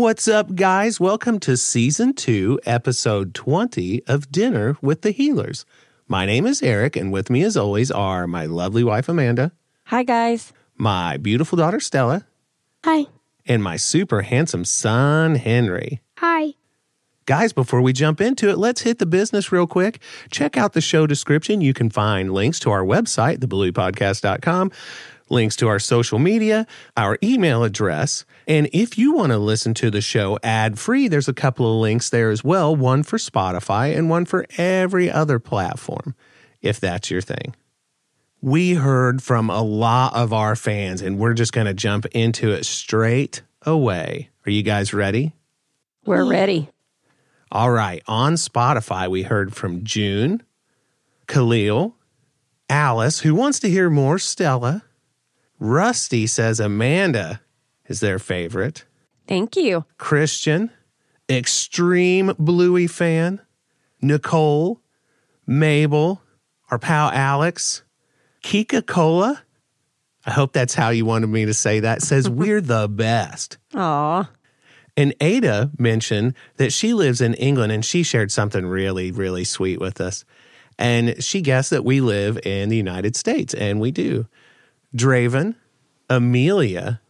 What's up, guys? Welcome to season two, episode 20 of Dinner with the Heelers. My name is Eric, and with me, as always, are my lovely wife, Amanda, Hi, guys. my beautiful daughter, Stella, Hi. and my super handsome son, Henry. Hi. Guys, before we jump into it, let's hit the business real quick. Check out the show description. You can find links to our website, theblueypodcast.com, links to our social media, our email address. And if you want to listen to the show ad free, there's a couple of links there as well one for Spotify and one for every other platform, if that's your thing. We heard from a lot of our fans, and we're just going to jump into it straight away. Are you guys ready? We're ready. All right. On Spotify, we heard from June, Khalil, Alice, who wants to hear more Stella. Rusty says Amanda is their favorite. Thank you. Christian, extreme Bluey fan. Nicole, Mabel, our pal Alex, Kika Cola. I hope that's how you wanted me to say that. Says we're the best. Aw. And Ada mentioned that she lives in England and she shared something really, really sweet with us. And she guessed that we live in the United States, and we do. Draven, Amelia,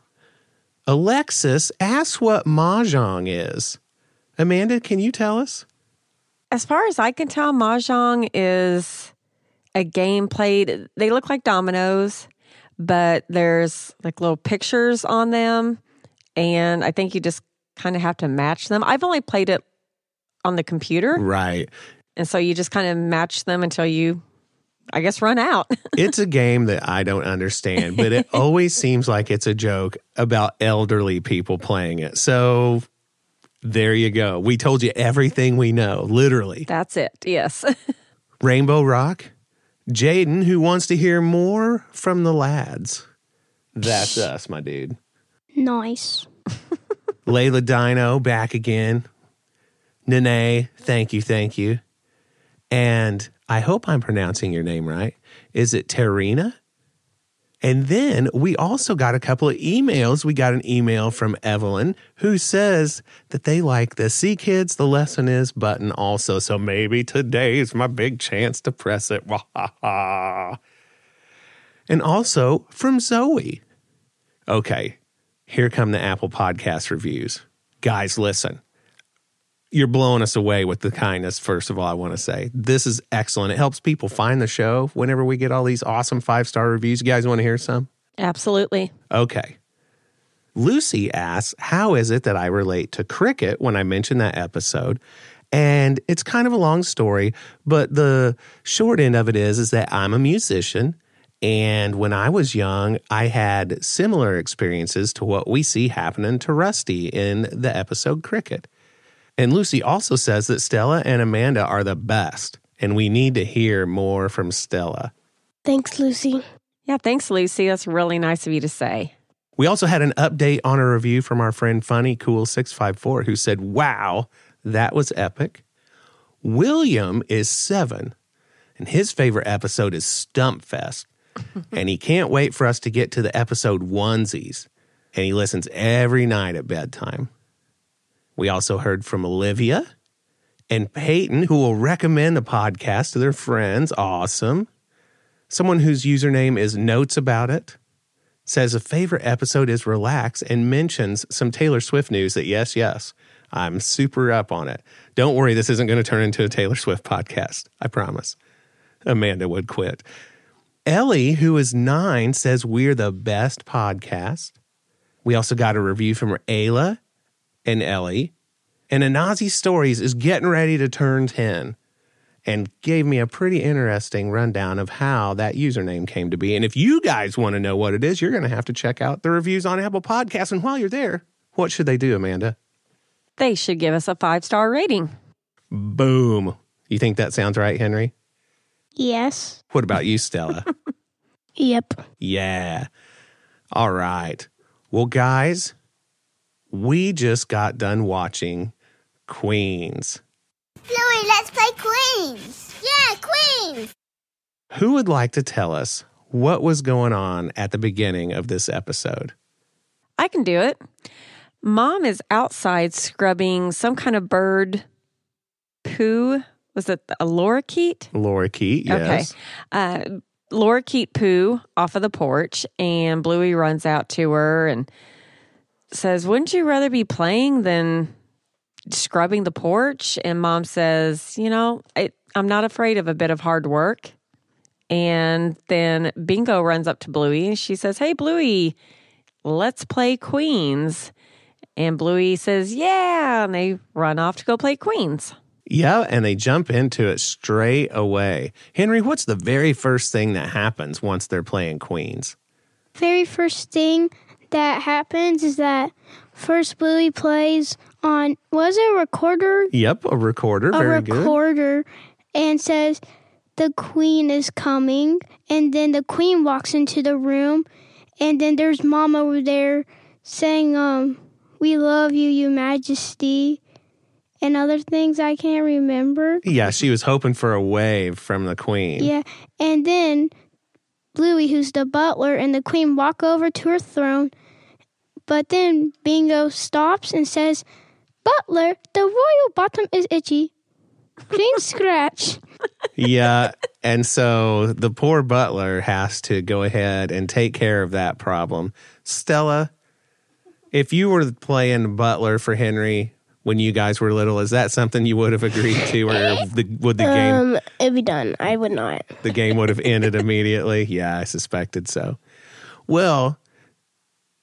Alexis asks what Mahjong is. Amanda, can you tell us? As far as I can tell, Mahjong is a game played. They look like dominoes, but there's like little pictures on them. And I think you just kind of have to match them. I've only played it on the computer. Right. And so you just kind of match them until you, I guess, run out. It's a game that I don't understand, but it always seems like it's a joke about elderly people playing it. So there you go. We told you everything we know, literally. That's it. Yes. Rainbow Rock, Jaden, who wants to hear more from the lads. That's us, my dude. Nice. Layla Dino back again. Nene, thank you, thank you. And I hope I'm pronouncing your name right. Is it Terina? And then we also got a couple of emails. We got an email from Evelyn who says that they like the See Kids, the lesson is button also. So maybe today's my big chance to press it. And also from Zoe. Okay, here come the Apple Podcast reviews. Guys, listen. You're blowing us away with the kindness, first of all, I want to say. This is excellent. It helps people find the show whenever we get all these awesome five star reviews. You guys want to hear some? Absolutely. Okay. Lucy asks, How is it that I relate to cricket when I mention that episode? And it's kind of a long story, but the short end of it is, is that I'm a musician. And when I was young, I had similar experiences to what we see happening to Rusty in the episode Cricket. And Lucy also says that Stella and Amanda are the best, and we need to hear more from Stella. Thanks, Lucy. Yeah. Thanks, Lucy. That's really nice of you to say. We also had an update on a review from our friend Funny Cool 654 who said, Wow, that was epic. William is seven, and his favorite episode is Stumpfest. And he can't wait for us to get to the episode onesies. And he listens every night at bedtime. We also heard from Olivia and Peyton, who will recommend the podcast to their friends. Awesome. Someone whose username is Notes About It says a favorite episode is Relax and mentions some Taylor Swift news that, yes, yes, I'm super up on it. Don't worry, this isn't going to turn into a Taylor Swift podcast. I promise. Amanda would quit. Ellie, who is nine, says we're the best podcast. We also got a review from Ayla and Ellie. And Anazi Stories is getting ready to turn 10 and gave me a pretty interesting rundown of how that username came to be. And if you guys want to know what it is, you're going to have to check out the reviews on Apple Podcasts. And while you're there, what should they do, Amanda? They should give us a five star rating. Boom. You think that sounds right, Henry? Yes. What about you, Stella? Yep. yeah. All right. Well, guys, we just got done watching Queens. Bluey, let's play Queens. Yeah, Queens. Who would like to tell us what was going on at the beginning of this episode? I can do it. Mom is outside scrubbing some kind of bird poo. Was it a lorikeet? Laura Keat, yes. Okay. Uh, lorikeet poo off of the porch, and Bluey runs out to her and says, Wouldn't you rather be playing than scrubbing the porch? And mom says, You know, I, I'm not afraid of a bit of hard work. And then Bingo runs up to Bluey and she says, Hey, Bluey, let's play Queens. And Bluey says, Yeah. And they run off to go play Queens. Yeah, and they jump into it straight away. Henry, what's the very first thing that happens once they're playing Queens? very first thing that happens is that first Bluey plays on was it a recorder? Yep, a recorder. a Very good. recorder and says the queen is coming and then the queen walks into the room and then there's mom over there saying um we love you your majesty and other things I can't remember. Yeah, she was hoping for a wave from the queen. Yeah, and then Bluey, who's the butler, and the queen walk over to her throne. But then Bingo stops and says, Butler, the royal bottom is itchy. Clean scratch. yeah, and so the poor butler has to go ahead and take care of that problem. Stella, if you were playing butler for Henry when you guys were little, is that something you would have agreed to, or the, would the game Um, it'd be done. I would not. the game would have ended immediately? Yeah, I suspected so. Well,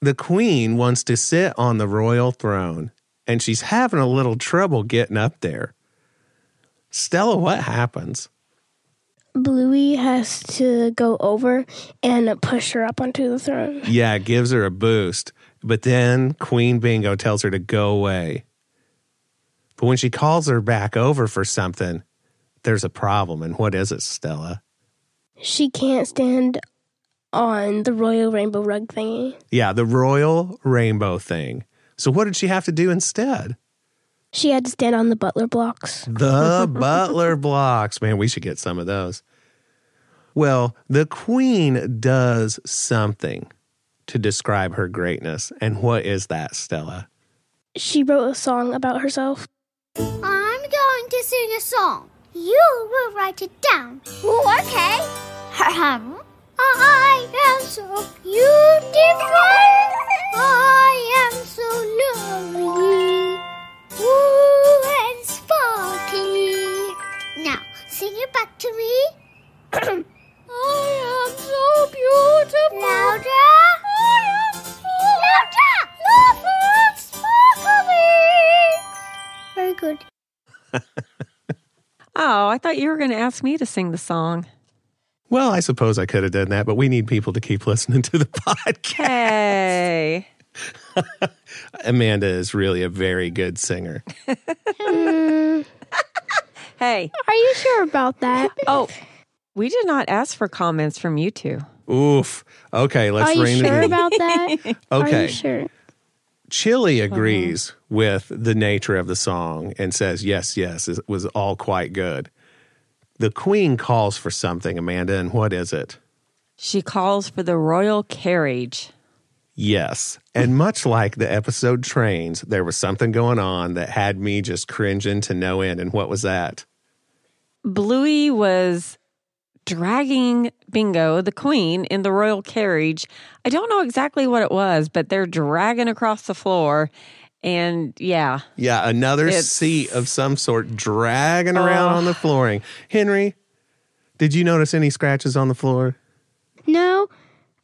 the queen wants to sit on the royal throne, and she's having a little trouble getting up there. Stella, what happens? Bluey has to go over and push her up onto the throne. Yeah, it gives her a boost. But then Queen Bingo tells her to go away. But when she calls her back over for something, there's a problem. And what is it, Stella? She can't stand on the royal rainbow rug thingy. Yeah, the royal rainbow thing. So what did she have to do instead? She had to stand on the butler blocks. The butler blocks. Man, we should get some of those. Well, the queen does something to describe her greatness. And what is that, Stella? She wrote a song about herself. I'm going to sing a song. You will write it down. Oh, okay. Ahem. I am so beautiful. I am so you were going to ask me to sing the song. Well, I suppose I could have done that, but we need people to keep listening to the podcast. Hey. Amanda is really a very good singer. Hey. Are you sure about that? Oh, we did not ask for comments from you two. Oof. Okay, let's Are you rein sure it in. about that? Are Okay. you sure? Chili agrees with the nature of the song and says, yes, yes, it was all quite good. The queen calls for something, Amanda, and what is it? She calls for the royal carriage. Yes. And much like the episode Trains, there was something going on that had me just cringing to no end. And what was that? Bluey was dragging Bingo, the queen, in the royal carriage. I don't know exactly what it was, but they're dragging across the floor. And yeah, Yeah, another It's- seat of some sort dragging around on the flooring. Henry, did you notice any scratches on the floor? No.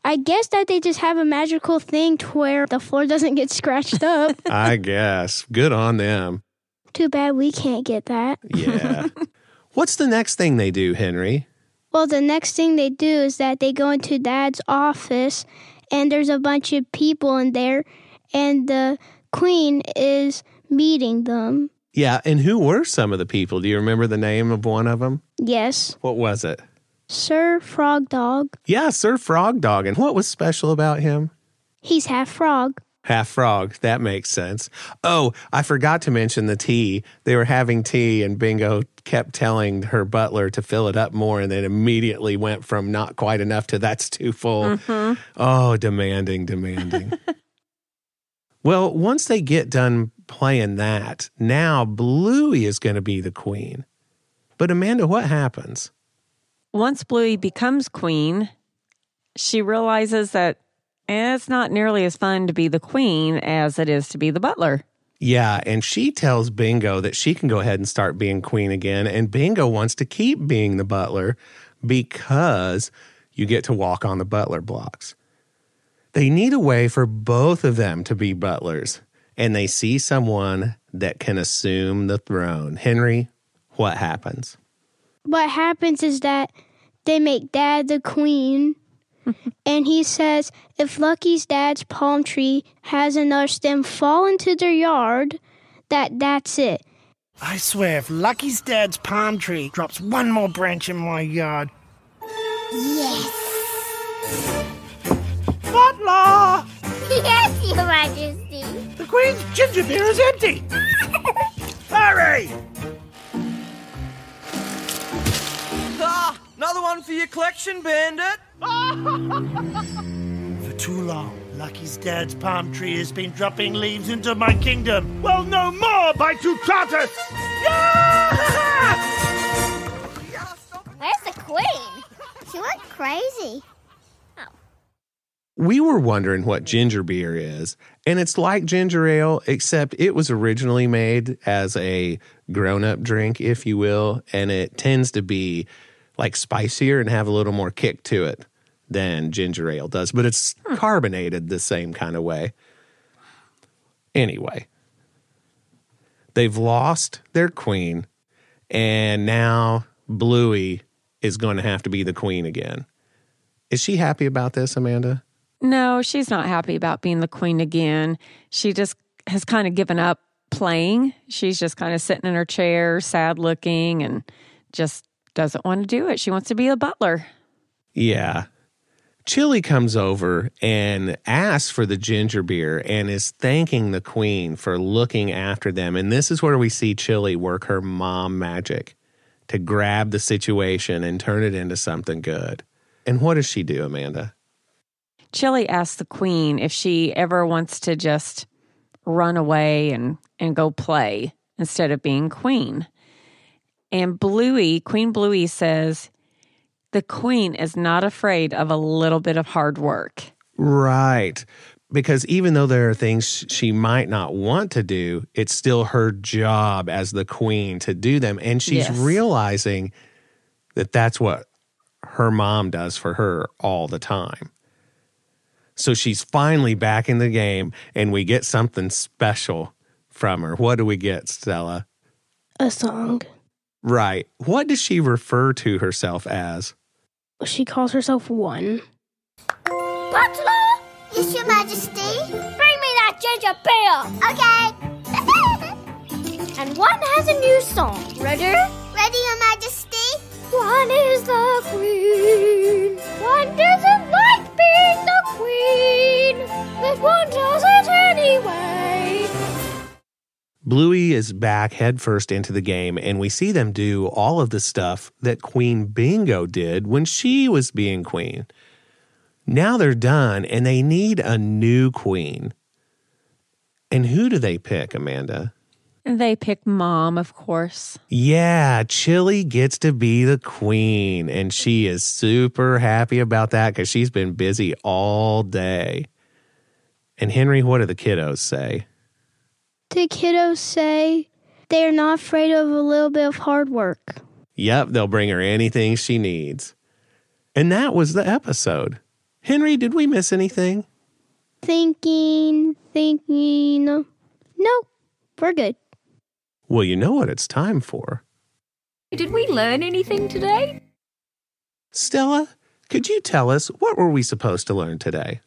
I guess that they just have a magical thing to where the floor doesn't get scratched up. I guess. Good on them. Too bad we can't get that. Yeah. What's the next thing they do, Henry? Well, the next thing they do is that they go into dad's office and there's a bunch of people in there and the queen is meeting them. Yeah, and who were some of the people? Do you remember the name of one of them? Yes, What was it? Sir Frog Dog. Yeah, Sir Frog Dog. And what was special about him? He's half frog. Half frog. That makes sense. Oh, I forgot to mention the tea. They were having tea, and Bingo kept telling her butler to fill it up more, and then immediately went from not quite enough to that's too full. Mm-hmm. Oh, demanding, demanding. well, once they get done playing that, now Bluey is going to be the queen. But Amanda, what happens? once Bluey becomes queen, she realizes that eh, it's not nearly as fun to be the queen as it is to be the butler. Yeah, and she tells Bingo that she can go ahead and start being queen again. And Bingo wants to keep being the butler because you get to walk on the butler blocks. They need a way for both of them to be butlers, and they see someone that can assume the throne. Henry, what happens? What happens is that they make dad the queen. and he says if Lucky's dad's palm tree has another stem fall into their yard, that that's it. I swear, if Lucky's dad's palm tree drops one more branch in my yard. Yes. Butler! Yes, Your Majesty. The Queen's ginger beer is empty! Hurry! Ah, another one for your collection, Bandit. For too long, Lucky's dad's palm tree has been dropping leaves into my kingdom. Well, no more by Toutatis! Where's the queen? She went crazy. We were wondering what ginger beer is, and it's like ginger ale, except it was originally made as a grown up drink, if you will, and it tends to be like spicier and have a little more kick to it than ginger ale does, but it's hmm. carbonated the same kind of way. Anyway, they've lost their queen, and now Bluey is going to have to be the queen again. Is she happy about this, Amanda? No, she's not happy about being the queen again. She just has kind of given up playing. She's just kind of sitting in her chair, sad looking, and just doesn't want to do it. She wants to be a butler. Yeah. Chili comes over and asks for the ginger beer and is thanking the queen for looking after them. And this is where we see Chili work her mom magic to grab the situation and turn it into something good. And what does she do, Amanda? Chili asks the queen if she ever wants to just run away and, and go play instead of being queen. And Bluey, Queen Bluey says, the queen is not afraid of a little bit of hard work. Right. Because even though there are things she might not want to do, it's still her job as the queen to do them. And she's Yes. realizing that that's what her mom does for her all the time. So she's finally back in the game and we get something special from her. What do we get, Stella? A song. Right. What does she refer to herself as? She calls herself one. Butler? Yes, Your Majesty. Bring me that ginger beer. Okay. and one has a new song. Ready? Ready, Your Majesty. One is the queen. One always wonders it anyway. Bluey is back headfirst into the game, and we see them do all of the stuff that Queen Bingo did when she was being queen. Now they're done, and they need a new queen. And who do they pick, Amanda? They pick mom, of course. Yeah, Chili gets to be the queen, and she is super happy about that because she's been busy all day. And Henry, what do the kiddos say? The kiddos say they're not afraid of a little bit of hard work. Yep, they'll bring her anything she needs. And that was the episode. Henry, did we miss anything? Thinking, thinking. No, we're good. Well, you know what it's time for. Did we learn anything today? Stella, could you tell us what were we supposed to learn today?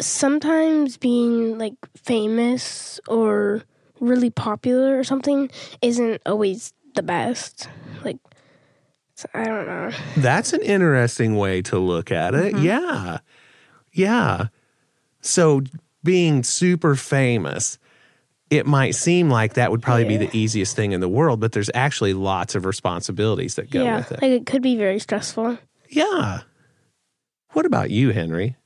Sometimes being like famous or really popular or something isn't always the best. Like, I don't know. That's an interesting way to look at it. Mm-hmm. Yeah. Yeah. So being super famous, it might seem like that would probably be the easiest thing in the world, but there's actually lots of responsibilities that go yeah, with it. like it could be very stressful. yeah. What about you, Henry?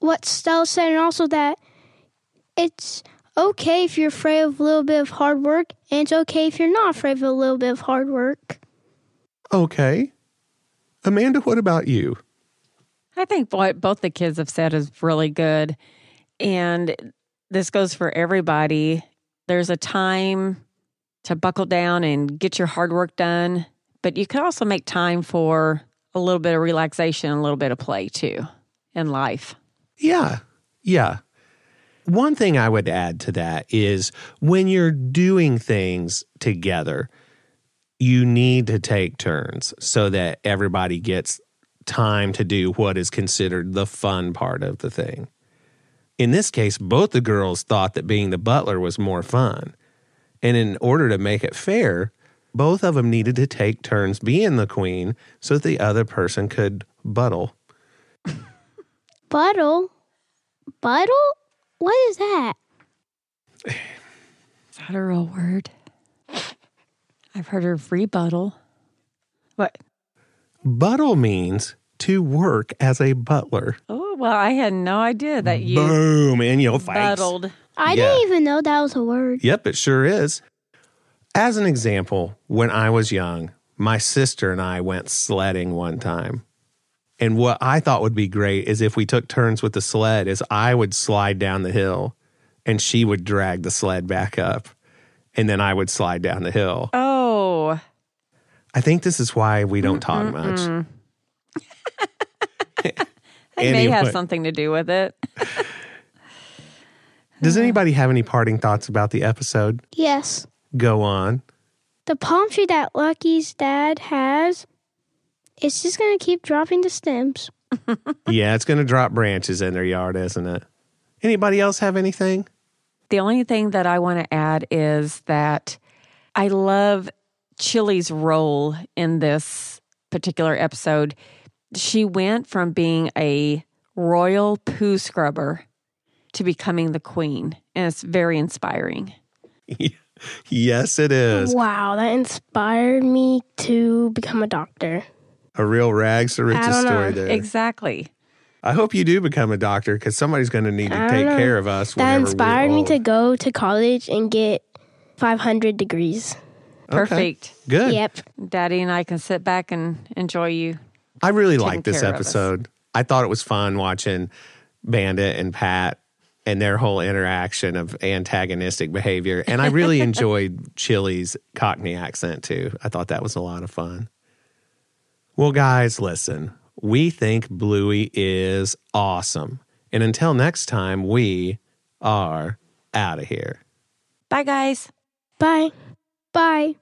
What Stella said, and also that it's okay if you're afraid of a little bit of hard work, and it's okay if you're not afraid of a little bit of hard work. Okay. Amanda, what about you? I think what both the kids have said is really good. And this goes for everybody. There's a time to buckle down and get your hard work done, but you can also make time for a little bit of relaxation, and a little bit of play too in life. Yeah. Yeah. One thing I would add to that is when you're doing things together, you need to take turns so that everybody gets time to do what is considered the fun part of the thing. In this case, both the girls thought that being the butler was more fun. And in order to make it fair, both of them needed to take turns being the queen so that the other person could buttle. Buttle? Buttle? What is that? Is that a real word? I've heard of rebuttal. What? Buttle means to work as a butler. Oh, well, I had no idea that you Boom, in your face. buttled. I Yeah. didn't even know that was a word. Yep, it sure is. As an example, when I was young, my sister and I went sledding one time. And what I thought would be great is if we took turns with the sled, is I would slide down the hill and she would drag the sled back up. And then I would slide down the hill. Oh, I think this is why we don't talk much. it may have something to do with it. Does anybody have any parting thoughts about the episode? Yes. Go on. The palm tree that Lucky's dad has, it's just going to keep dropping the stems. Yeah, it's going to drop branches in their yard, isn't it? Anybody else have anything? The only thing that I want to add is that I love Chili's role in this particular episode. She went from being a royal poo scrubber to becoming the queen, and it's very inspiring. yes, it is. Wow, that inspired me to become a doctor. A real rags to riches don't know. story there. Exactly. I hope you do become a doctor because somebody's going to need to take know. care of us. That inspired me to go to college and get 500 degrees. Perfect. Good. Yep. Daddy and I can sit back and enjoy you. I really liked this care of us. episode. I thought it was fun watching Bandit and Pat and their whole interaction of antagonistic behavior. And I really enjoyed Chili's Cockney accent too. I thought that was a lot of fun. Well, guys, listen, we think Bluey is awesome. And until next time, we are out of here. Bye, guys. Bye. Bye.